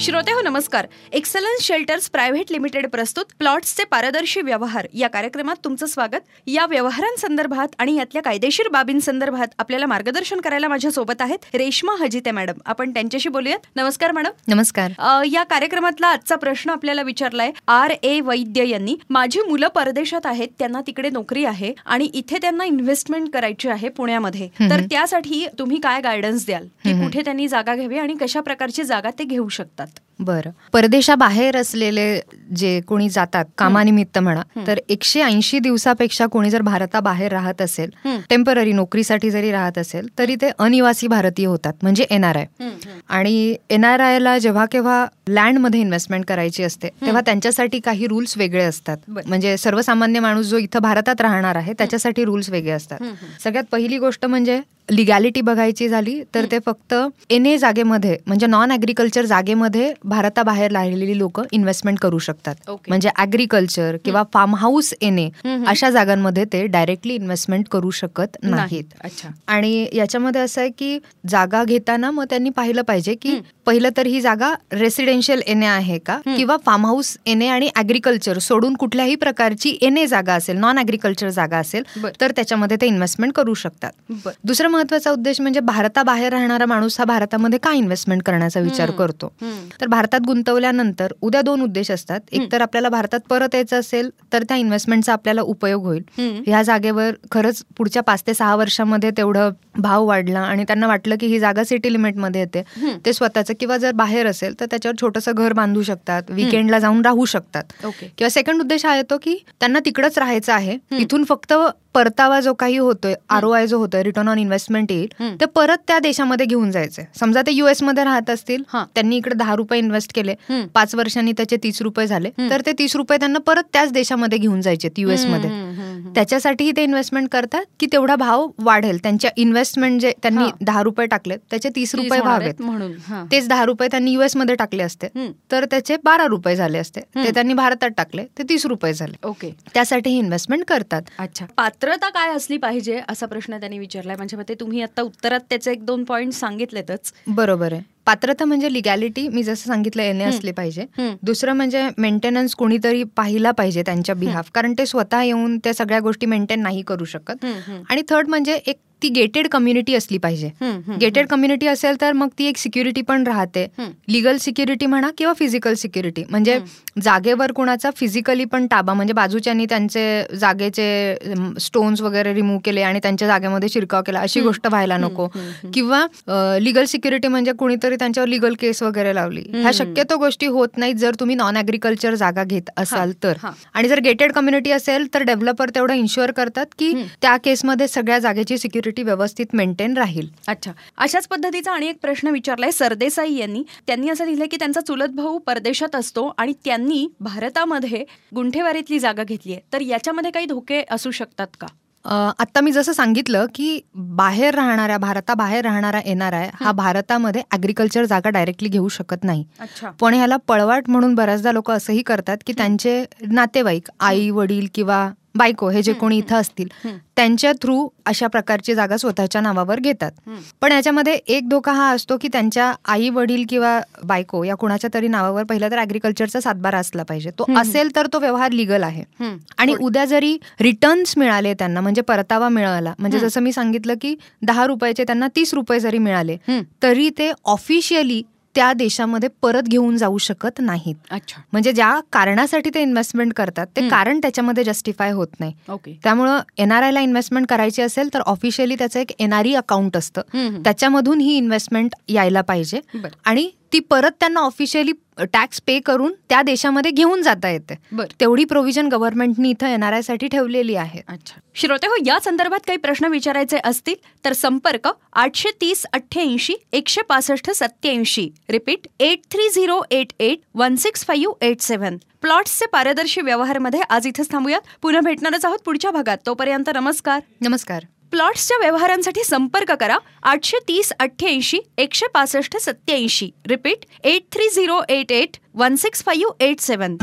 श्रोते हो नमस्कार. एक्सलन्स शेल्टर्स प्रायव्हेट लिमिटेड प्रस्तुत प्लॉट्सचे पारदर्शी व्यवहार. या कार्यक्रमात तुमचं स्वागत. या व्यवहारांसंदर्भात आणि यातल्या कायदेशीर बाबींसंदर्भात आपल्याला मार्गदर्शन करायला माझ्या सोबत आहेत रेश्मा हजिते मॅडम. आपण त्यांच्याशी बोलूयात. नमस्कार मॅडम. नमस्कार. या कार्यक्रमातला आजचा प्रश्न आपल्याला विचारलाय आर ए वैद्य यांनी. माझी मुलं परदेशात आहेत त्यांना तिकडे नोकरी आहे आणि इथे त्यांना इन्व्हेस्टमेंट करायची आहे पुण्यामध्ये. तर त्यासाठी तुम्ही काय गायडन्स द्याल? की कुठे त्यांनी जागा घ्यावी आणि कशा प्रकारची जागा ते घेऊ शकतात? gesagt, बरं. परदेशाबाहेर असलेले जे कोणी जातात कामानिमित्त म्हणा तर एकशे ऐंशी दिवसापेक्षा कोणी जर भारताबाहेर राहत असेल. टेंपररी नोकरीसाठी जरी राहत असेल तरी ते अनिवासी भारतीय होतात म्हणजे एन आर आय. आणि एन आर आयला जेव्हा केव्हा लँडमध्ये इन्व्हेस्टमेंट करायची असते तेव्हा त्यांच्यासाठी काही रूल्स वेगळे असतात. म्हणजे सर्वसामान्य माणूस जो इथं भारतात राहणार आहे त्याच्यासाठी रूल्स वेगळे असतात. सगळ्यात पहिली गोष्ट म्हणजे लिगॅलिटी बघायची झाली तर ते फक्त एन ए जागेमध्ये म्हणजे नॉन ॲग्रिकल्चर जागेमध्ये भारताबाहेर राहिलेली लोक इन्व्हेस्टमेंट करू शकतात. म्हणजे ॲग्रिकल्चर किंवा फार्म हाऊस एन ए अशा जागांमध्ये ते डायरेक्टली इन्व्हेस्टमेंट करू शकत नाहीत. अच्छा. आणि याच्यामध्ये असं आहे की जागा घेताना मग त्यांनी पाहिलं पाहिजे की पहिलं तर ही जागा रेसिडेन्शियल एन आहे का? किंवा फार्म हाऊस एन आणि ॲग्रिकल्चर सोडून कुठल्याही प्रकारची एन जागा असेल नॉन ॲग्रिकल्चर जागा असेल. तर त्याच्यामध्ये ते इन्व्हेस्टमेंट करू शकतात. दुसरा महत्त्वाचा उद्देश म्हणजे भारताबाहेर राहणारा माणूस हा भारतामध्ये का इन्व्हेस्टमेंट करण्याचा विचार करतो? तर भारतात गुंतवल्यानंतर उद्या दोन उद्देश असतात. एक तर आपल्याला भारतात परत यायचं असेल तर त्या इन्व्हेस्टमेंटचा आपल्याला उपयोग होईल. ह्या जागेवर खरंच पुढच्या पाच ते सहा वर्षामध्ये तेवढं भाव वाढला आणि त्यांना वाटलं की ही जागा सिटी लिमिटमध्ये येते. ते स्वतःचं किंवा जर बाहेर असेल तर त्याच्यावर छोटंसं घर बांधू शकतात. विकेंडला जाऊन राहू शकतात. किंवा सेकंड उद्देश हा येतो की त्यांना तिकडच राहायचं आहे. इथून फक्त परतावा जो काही होतोय आर ओ आय जो होतोय रिटर्न ऑन इन्व्हेस्टमेंट येईल ते परत त्या देशामध्ये घेऊन जायचंय. समजा ते युएसमध्ये राहत असतील. त्यांनी इकडे दहा रुपये इन्व्हेस्ट केले. पाच वर्षांनी त्याचे तीस रुपये झाले तर ते तीस रुपये त्यांना परत त्याच देशामध्ये घेऊन जायचे युएसमध्ये. त्याच्यासाठीही ते इन्व्हेस्टमेंट करतात की तेवढा भाव वाढेल. त्यांच्या इन्व्हेस्टमेंट जे त्यांनी. दहा रुपये टाकले त्याचे तीस रुपये व्हावेत आहेत म्हणून. तेच दहा रुपये त्यांनी युएसमध्ये टाकले असते. तर त्याचे बारा रुपये झाले असते. ते त्यांनी भारतात टाकले ते तीस रुपये झाले. ओके. त्यासाठी इन्व्हेस्टमेंट करतात. अच्छा. पात्रता काय असली पाहिजे असा प्रश्न त्यांनी विचारलाय. म्हणजे मग ते तुम्ही आता उत्तरात त्याचे एक दोन पॉईंट सांगितलेतच. बरोबर आहे. पात्रता म्हणजे लिगॅलिटी मी जसं सांगितलं एने असली पाहिजे. दुसरं म्हणजे मेंटेनन्स कोणीतरी पाहिला पाहिजे त्यांच्या बिहाफ कारण ते स्वतः येऊन त्या सगळ्या गोष्टी मेंटेन नाही करू शकत. आणि थर्ड म्हणजे एक ती गेटेड कम्युनिटी असली पाहिजे. गेटेड कम्युनिटी असेल तर मग ती एक सिक्युरिटी पण राहते. लिगल सिक्युरिटी म्हणा किंवा फिजिकल सिक्युरिटी म्हणजे जागेवर कुणाचा फिजिकली पण ताबा म्हणजे बाजूच्यांनी त्यांचे जागेचे स्टोन्स वगैरे रिमूव्ह केले आणि त्यांच्या जागेमध्ये शिरकाव केला अशी गोष्ट व्हायला नको. किंवा लिगल सिक्युरिटी म्हणजे कुणीतरी त्यांच्यावर लिगल केस वगैरे लावली. ह्या शक्यतो गोष्टी होत नाहीत जर तुम्ही नॉन अग्रिकल्चर जागा घेत असाल तर. आणि जर गेटेड कम्युनिटी असेल तर डेव्हलपर तेवढं इन्शुअर करतात की त्या केसमध्ये सगळ्या जागेची सिक्युरिटी व्यवस्थित मेंटेन राहील. अच्छा. अशाच पद्धतीचा आणि एक प्रश्न विचारलाय सरदेसाई यांनी. त्यांनी असं लिहिलंय की त्यांचा चुलत भाऊ परदेशात असतो आणि त्यांनी भारतामध्ये गुंठेवारीतली जागा घेतली आहे. तर याच्यामध्ये काही धोके असू शकतात का? अ, आता मी जसं सांगितलं की बाहेर राहणाऱ्या भारताबाहेर राहणारा येणार आहे हा भारतामध्ये अग्रिकल्चर जागा डायरेक्टली घेऊ शकत नाही. पण ह्याला पळवाट म्हणून बऱ्याचदा लोक असंही करतात की त्यांचे नातेवाईक आई वडील किंवा बायको हे जे कोणी इथं असतील त्यांच्या थ्रू अशा प्रकारची जागा स्वतःच्या नावावर घेतात. पण याच्यामध्ये एक धोका हा असतो की त्यांच्या आई वडील किंवा बायको या कुणाच्या तरी नावावर पहिला तर अग्रिकल्चरचा सातबारा असला पाहिजे. तो असेल तर तो व्यवहार लिगल आहे. आणि उद्या जरी रिटर्न्स मिळाले त्यांना म्हणजे परतावा मिळाला म्हणजे जसं मी सांगितलं की दहा रुपयाचे त्यांना तीस रुपये जरी मिळाले. तरी ते ऑफिशियली त्या देशामध्ये परत घेऊन जाऊ शकत नाहीत. अच्छा. म्हणजे ज्या कारणासाठी ते इन्व्हेस्टमेंट करतात ते कारण त्याच्यामध्ये जस्टिफाय होत नाही. ओके त्यामुळं एनआरआय ला इन्व्हेस्टमेंट करायची असेल तर ऑफिशियली त्याचं एक एनआरई अकाउंट असतं. त्याच्यामधून ही इन्व्हेस्टमेंट यायला पाहिजे. आणि ती परत त्यांना ऑफिशियली टॅक्स पे करून त्या देशामध्ये घेऊन जाता येते. बरं. तेवढी प्रोव्हिजन गव्हर्नमेंटनी इथं एनआरआयसाठी ठेवलेली आहे. अच्छा. श्रोते हो या संदर्भात काही प्रश्न विचारायचे असतील तर संपर्क आठशे तीस अठ्ठ्याऐंशी एकशे पासष्ट सत्याऐंशी repeat eight three zero eight eight one six five eight seven. प्लॉट्सचे पारदर्शी व्यवहारमध्ये आज इथंच थांबूयात. पुन्हा भेटणारच आहोत पुढच्या भागात. तोपर्यंत नमस्कार. नमस्कार. प्लॉट्सच्या व्यवहारांसाठी संपर्क करा. आठशे तीस अठ्ठ्याऐंशी एकशे पासष्ट सत्याऐंशी repeat eight three zero eight eight one six five eight seven.